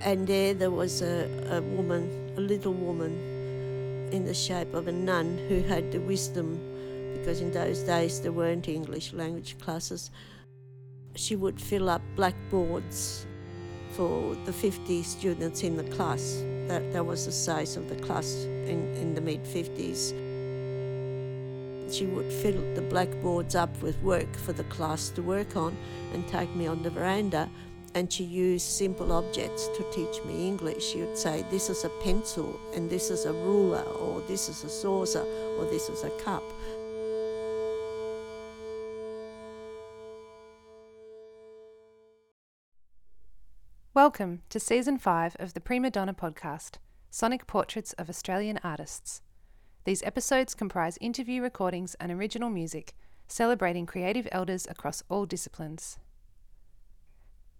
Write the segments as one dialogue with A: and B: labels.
A: And there, there was a, a woman, a little woman in the shape of a nun who had the wisdom, because in those days there weren't English language classes. She would fill up blackboards for the 50 students in the class. That, that was the size of the class in, in the mid 50s. She would fill the blackboards up with work for the class to work on and take me on the veranda. And she used simple objects to teach me English. She would say, This is a pencil, and this is a ruler, or this is a saucer, or this is a cup.
B: Welcome to Season 5 of the Prima Donna podcast, Sonic Portraits of Australian Artists. These episodes comprise interview recordings and original music, celebrating creative elders across all disciplines.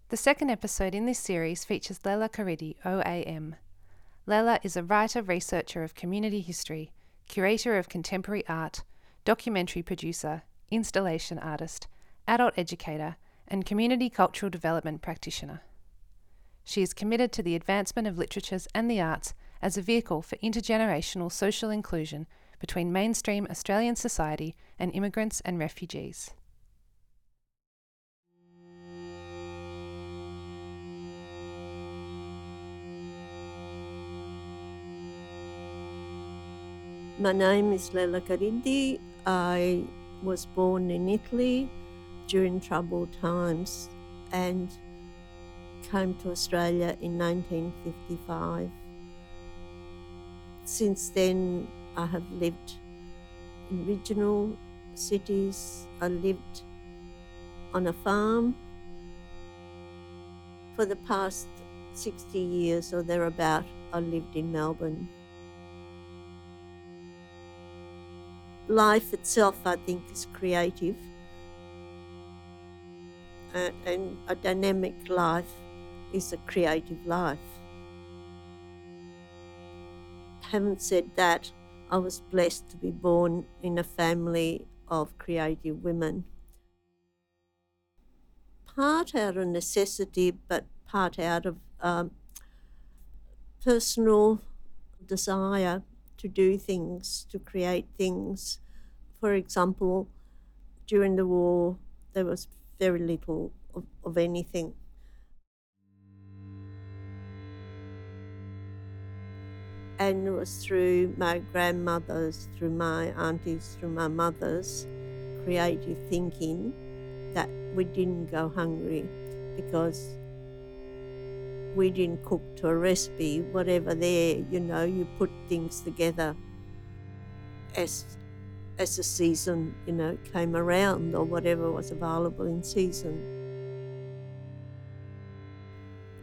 B: The second episode in this series features Lella Cariddi, OAM. Lela is a writer researcher of community history, curator of contemporary art, documentary producer, installation artist, adult educator, and community cultural development practitioner. She is committed to the advancement of literatures and the arts as a vehicle for intergenerational social inclusion between mainstream Australian society and immigrants and refugees.
A: My name is Lella Cariddi. I was born in Italy during troubled times and came to Australia in 1955. Since then, I have lived in regional cities. I lived on a farm for the past 60 years or thereabout. I lived in Melbourne. Life itself, I think, is creative uh, and a dynamic life is a creative life. Having said that, I was blessed to be born in a family of creative women. Part out of necessity, but part out of um, personal desire to do things, to create things. For example, during the war, there was very little of, of anything. And it was through my grandmothers, through my aunties, through my mother's creative thinking that we didn't go hungry because we didn't cook to a recipe, whatever there, you know, you put things together as as the season, you know, came around or whatever was available in season.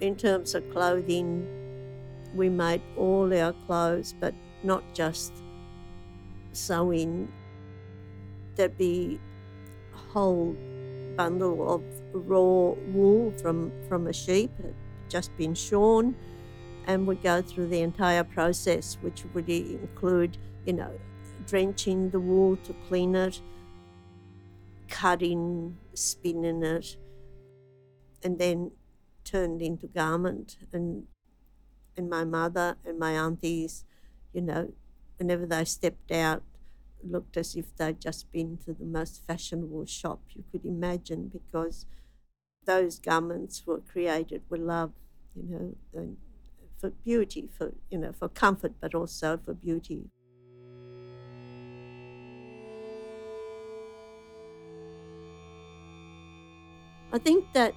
A: In terms of clothing, we made all our clothes, but not just sewing. There'd be a whole bundle of raw wool from, from a sheep, just been shorn, and we'd go through the entire process, which would include, you know, drenching the wool to clean it, cutting, spinning it, and then turned into garment. And and my mother and my aunties, you know, whenever they stepped out, looked as if they'd just been to the most fashionable shop you could imagine because those garments were created with love, you know, for beauty, for you know, for comfort, but also for beauty. I think that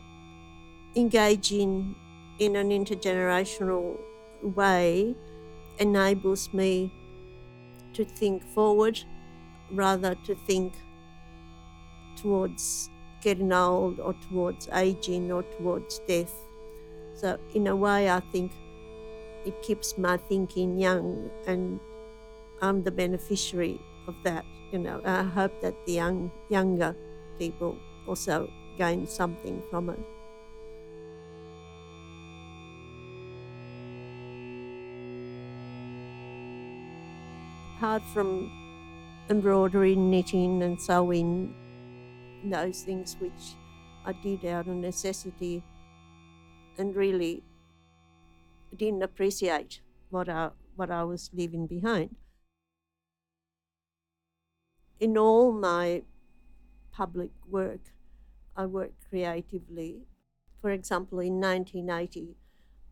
A: engaging in an intergenerational way enables me to think forward rather to think towards getting old or towards aging or towards death. So, in a way, I think it keeps my thinking young, and I'm the beneficiary of that. You know, I hope that the young younger people also gain something from it. Apart from embroidery, knitting, and sewing, those things which I did out of necessity, and really didn't appreciate what I, what I was leaving behind. In all my public work, I work creatively. For example, in 1980,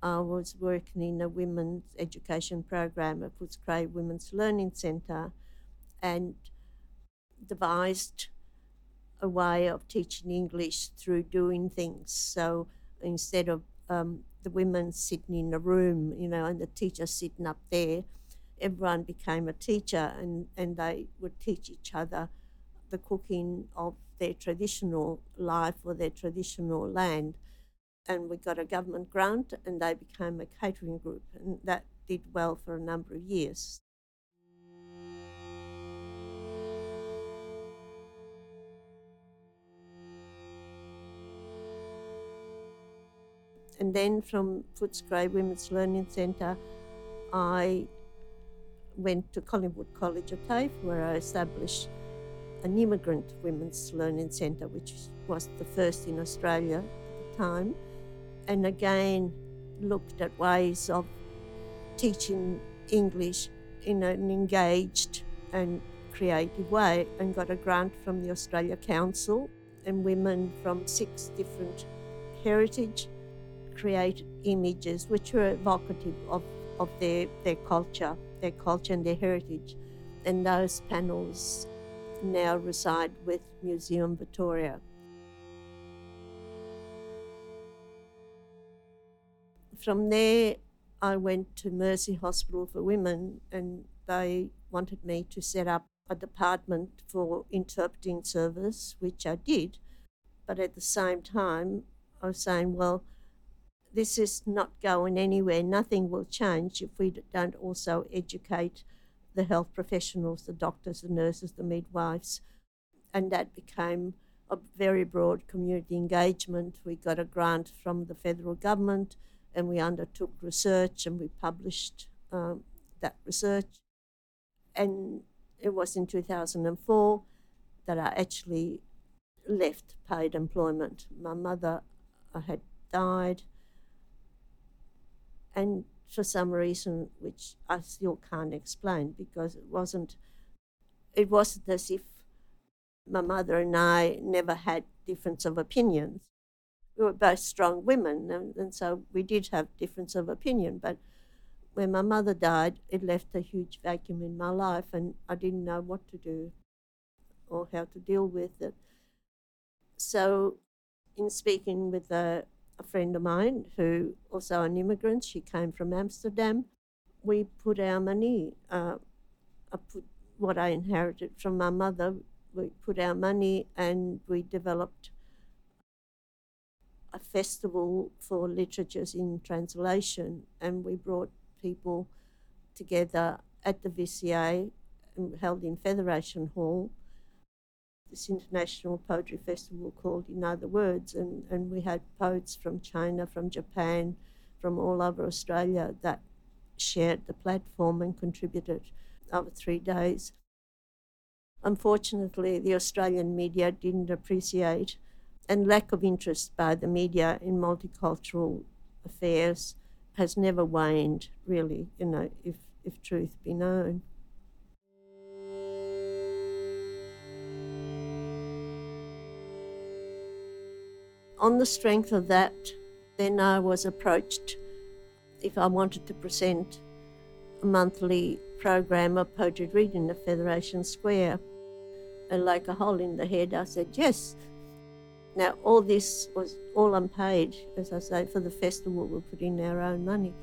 A: I was working in a women's education program at Footscray Women's Learning Centre and devised a way of teaching English through doing things. So instead of um, the women sitting in a room, you know, and the teacher sitting up there, everyone became a teacher and, and they would teach each other the cooking of their traditional life or their traditional land. And we got a government grant and they became a catering group, and that did well for a number of years. And then from Footscray Women's Learning Centre, I went to Collingwood College of TAFE where I established an immigrant women's learning centre, which was the first in Australia at the time, and again looked at ways of teaching English in an engaged and creative way and got a grant from the Australia Council and women from six different heritage create images which were evocative of, of their, their culture, their culture and their heritage. And those panels now reside with Museum Victoria. From there, I went to Mercy Hospital for Women, and they wanted me to set up a department for interpreting service, which I did. But at the same time, I was saying, well, this is not going anywhere. Nothing will change if we don't also educate the health professionals, the doctors, the nurses, the midwives. And that became a very broad community engagement. We got a grant from the federal government and we undertook research and we published um, that research. And it was in 2004 that I actually left paid employment. My mother had died and for some reason which I still can't explain because it wasn't it wasn't as if my mother and I never had difference of opinions. We were both strong women and, and so we did have difference of opinion, but when my mother died, it left a huge vacuum in my life and I didn't know what to do or how to deal with it. So in speaking with the a friend of mine who also an immigrant. She came from Amsterdam. We put our money. Uh, I put what I inherited from my mother. We put our money and we developed a festival for literatures in translation, and we brought people together at the VCA held in Federation Hall this international poetry festival called In Other Words, and, and we had poets from China, from Japan, from all over Australia that shared the platform and contributed over three days. Unfortunately, the Australian media didn't appreciate, and lack of interest by the media in multicultural affairs has never waned, really, you know, if, if truth be known. On the strength of that, then I was approached if I wanted to present a monthly program of poetry reading at Federation Square. And like a hole in the head, I said yes. Now, all this was all unpaid, as I say, for the festival, we put in our own money.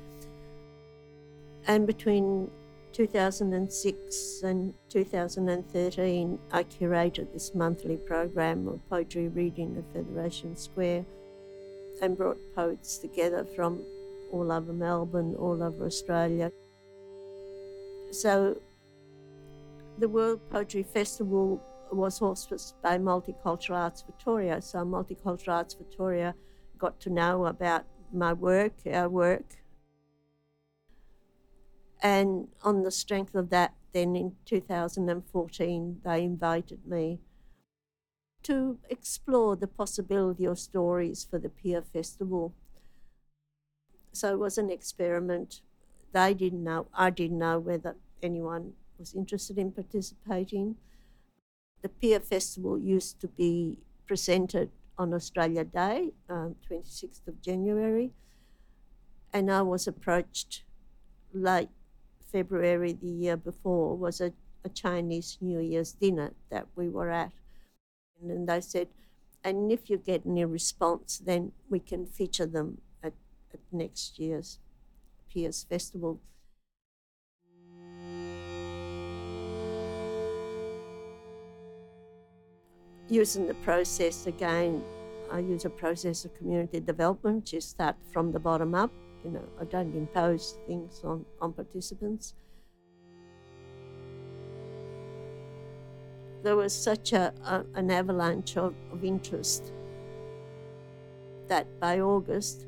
A: And between 2006 and 2013, I curated this monthly program of poetry reading at Federation Square and brought poets together from all over Melbourne, all over Australia. So the World Poetry Festival was auspiced by Multicultural Arts Victoria. So Multicultural Arts Victoria got to know about my work, our work, and on the strength of that, then in 2014, they invited me to explore the possibility of stories for the Pier Festival. So it was an experiment. They didn't know, I didn't know whether anyone was interested in participating. The Pier Festival used to be presented on Australia Day, um, 26th of January, and I was approached late February the year before was a, a Chinese New Year's dinner that we were at. And then they said, and if you get any response, then we can feature them at, at next year's Piers Festival. Using the process again, I use a process of community development, just start from the bottom up you know, I don't impose things on, on participants. There was such a, a an avalanche of, of interest that by August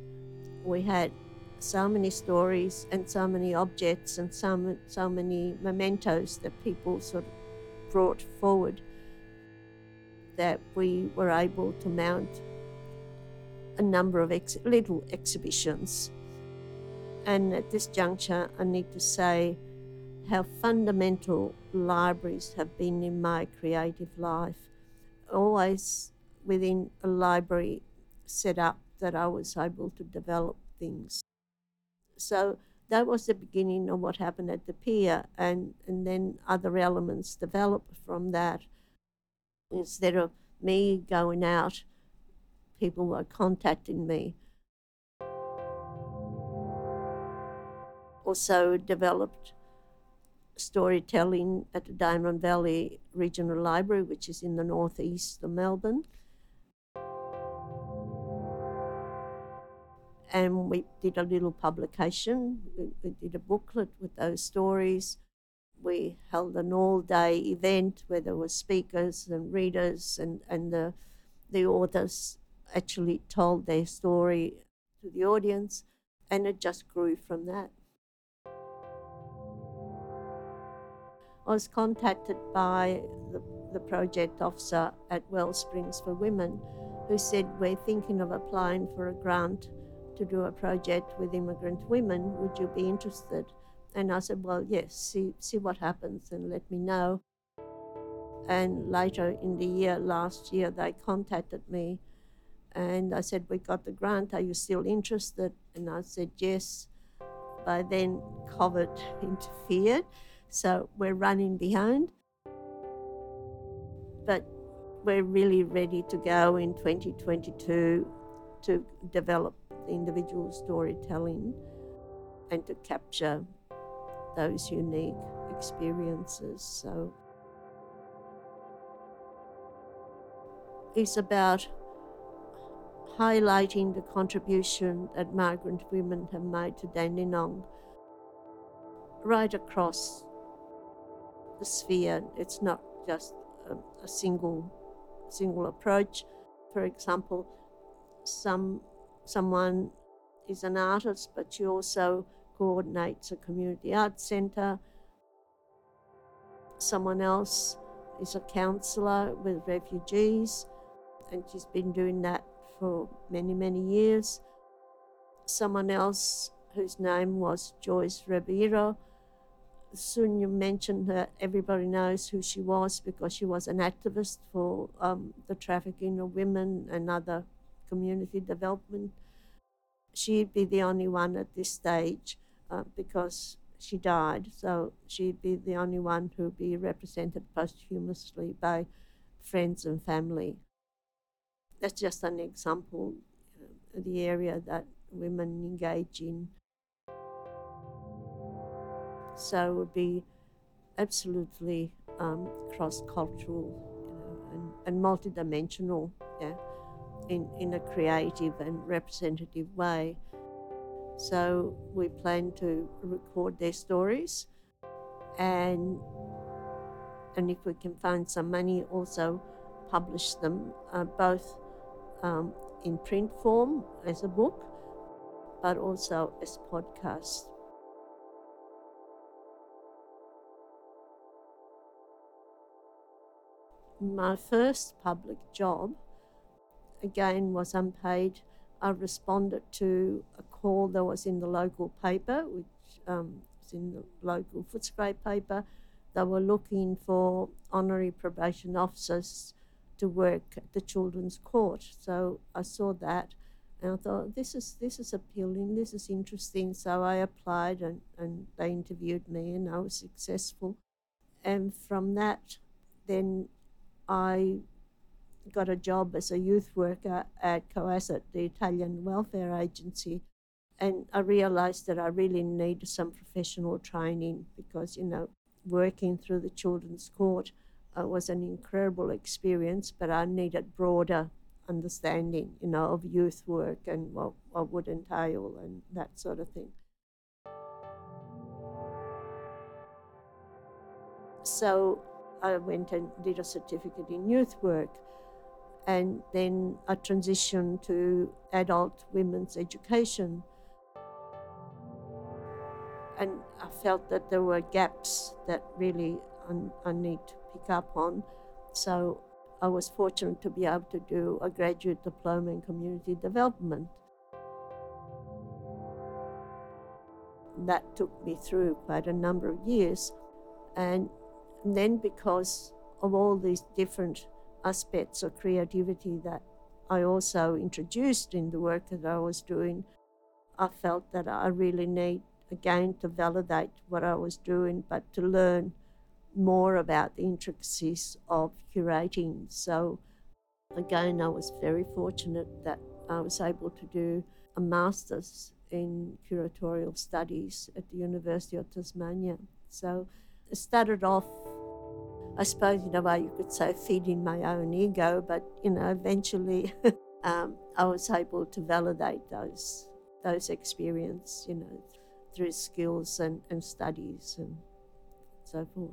A: we had so many stories and so many objects and so, so many mementos that people sort of brought forward that we were able to mount a number of ex- little exhibitions and at this juncture, I need to say how fundamental libraries have been in my creative life. Always within a library set up that I was able to develop things. So that was the beginning of what happened at the pier, and, and then other elements developed from that. Instead of me going out, people were contacting me also developed storytelling at the Diamond Valley Regional Library, which is in the northeast of Melbourne. And we did a little publication. We, we did a booklet with those stories. We held an all-day event where there were speakers and readers, and, and the the authors actually told their story to the audience, and it just grew from that. Was contacted by the, the project officer at Wellsprings for Women who said, We're thinking of applying for a grant to do a project with immigrant women. Would you be interested? And I said, Well, yes, see, see what happens and let me know. And later in the year, last year, they contacted me and I said, We got the grant. Are you still interested? And I said, Yes. By then, COVID interfered. So we're running behind. But we're really ready to go in 2022 to develop individual storytelling and to capture those unique experiences. So it's about highlighting the contribution that migrant women have made to Dandenong right across the sphere. It's not just a, a single single approach. For example, some someone is an artist, but she also coordinates a community arts centre. Someone else is a counsellor with refugees, and she's been doing that for many, many years. Someone else whose name was Joyce Ribeiro soon you mentioned her, everybody knows who she was because she was an activist for um, the trafficking of women and other community development. She'd be the only one at this stage uh, because she died, so she'd be the only one who'd be represented posthumously by friends and family. That's just an example of the area that women engage in. So it would be absolutely um, cross-cultural you know, and, and multidimensional, yeah, in, in a creative and representative way. So we plan to record their stories and and if we can find some money, also publish them uh, both um, in print form as a book, but also as podcasts. My first public job, again, was unpaid. I responded to a call that was in the local paper, which um, was in the local Footscray paper. They were looking for honorary probation officers to work at the children's court. So I saw that and I thought this is this is appealing, this is interesting. So I applied and, and they interviewed me and I was successful. And from that then I got a job as a youth worker at COASIT, the Italian welfare agency. And I realized that I really needed some professional training because, you know, working through the children's court uh, was an incredible experience, but I needed broader understanding, you know, of youth work and what, what would entail and that sort of thing. So I went and did a certificate in youth work and then I transitioned to adult women's education. And I felt that there were gaps that really I, I need to pick up on. So I was fortunate to be able to do a graduate diploma in community development. That took me through quite a number of years. And then, because of all these different aspects of creativity that I also introduced in the work that I was doing, I felt that I really need again to validate what I was doing, but to learn more about the intricacies of curating. So, again, I was very fortunate that I was able to do a master's in curatorial studies at the University of Tasmania. So, I started off, I suppose, in a way you could say, feeding my own ego, but you know, eventually um, I was able to validate those those experiences, you know, through skills and, and studies and so forth.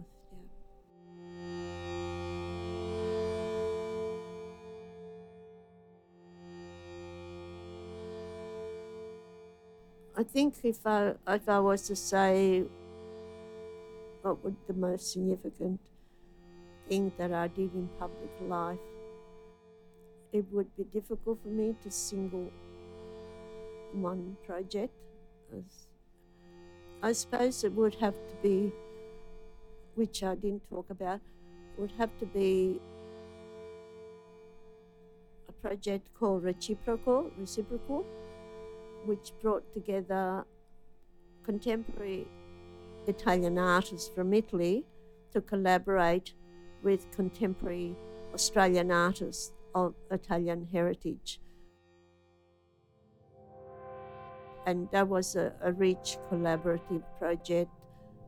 A: I think if I if I was to say what would the most significant thing that I did in public life, it would be difficult for me to single one project. I suppose it would have to be, which I didn't talk about, would have to be a project called Reciprocal, Reciprocal which brought together contemporary Italian artists from Italy to collaborate with contemporary Australian artists of Italian heritage. And that was a, a rich collaborative project.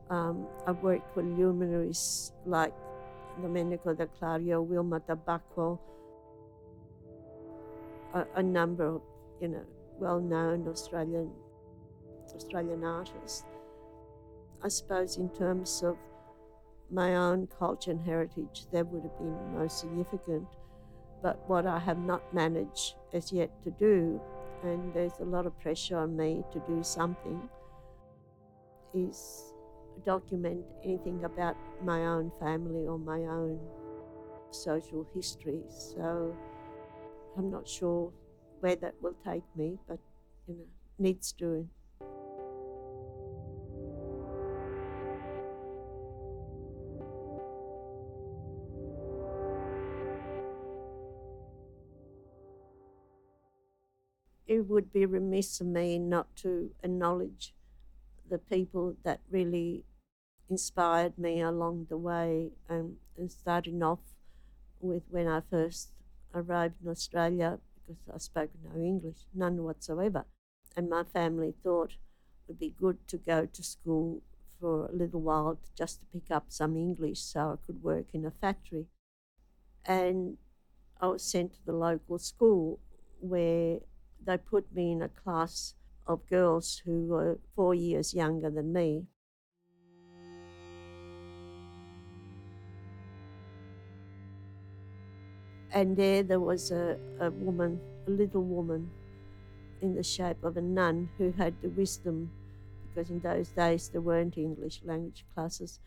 A: Um, I worked with luminaries like Domenico de Clario, Wilma Tabacco, a, a number of, you know, well-known Australian Australian artists. I suppose in terms of my own culture and heritage, that would have been most significant. But what I have not managed as yet to do, and there's a lot of pressure on me to do something, is document anything about my own family or my own social history. So I'm not sure where that will take me, but you know, needs doing. Would be remiss of me not to acknowledge the people that really inspired me along the way, um, and starting off with when I first arrived in Australia because I spoke no English, none whatsoever. And my family thought it would be good to go to school for a little while just to pick up some English so I could work in a factory. And I was sent to the local school where they put me in a class of girls who were four years younger than me. and there there was a, a woman, a little woman in the shape of a nun who had the wisdom, because in those days there weren't English language classes.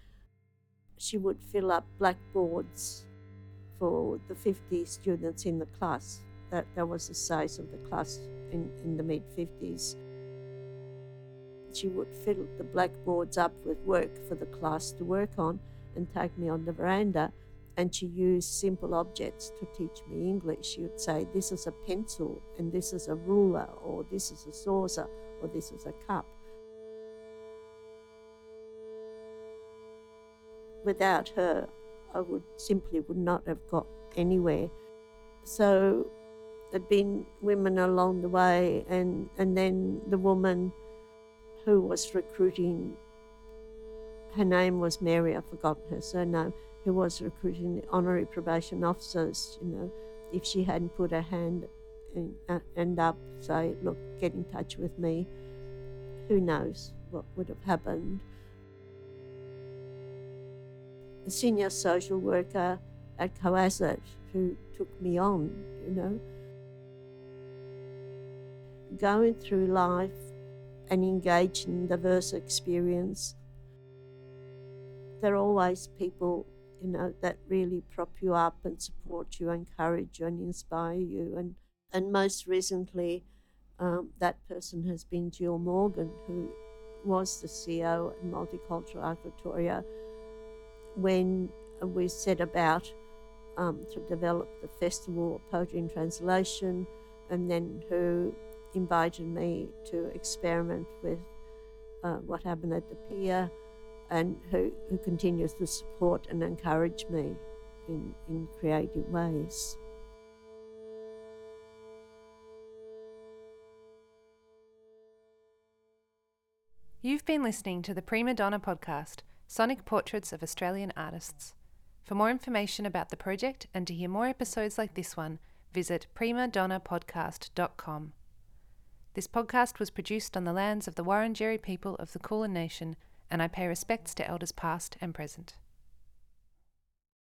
A: She would fill up blackboards for the 50 students in the class. That, that was the size of the class in, in the mid 50s. she would fill the blackboards up with work for the class to work on and take me on the veranda. And she used simple objects to teach me English. She would say, This is a pencil, and this is a ruler, or this is a saucer, or this is a cup. Without her, I would simply would not have got anywhere. So there'd been women along the way, and, and then the woman who was recruiting, her name was Mary, I've forgotten her surname, who was recruiting the honorary probation officers, you know, if she hadn't put her hand in, uh, end up, say, look, get in touch with me, who knows what would have happened. The senior social worker at COASIT who took me on, you know. Going through life and engage in diverse experience. There are always people, you know, that really prop you up and support you, encourage you, and inspire you. And and most recently, um, that person has been Jill Morgan, who was the CEO at Multicultural Art Victoria when we set about um, to develop the Festival of Poetry and Translation, and then who invited me to experiment with uh, what happened at the pier and who, who continues to support and encourage me in, in creative ways.
B: You've been listening to the Prima Donna podcast, Sonic Portraits of Australian Artists. For more information about the project and to hear more episodes like this one, visit primadonnapodcast.com. This podcast was produced on the lands of the Wurundjeri people of the Kulin Nation, and I pay respects to elders past and present.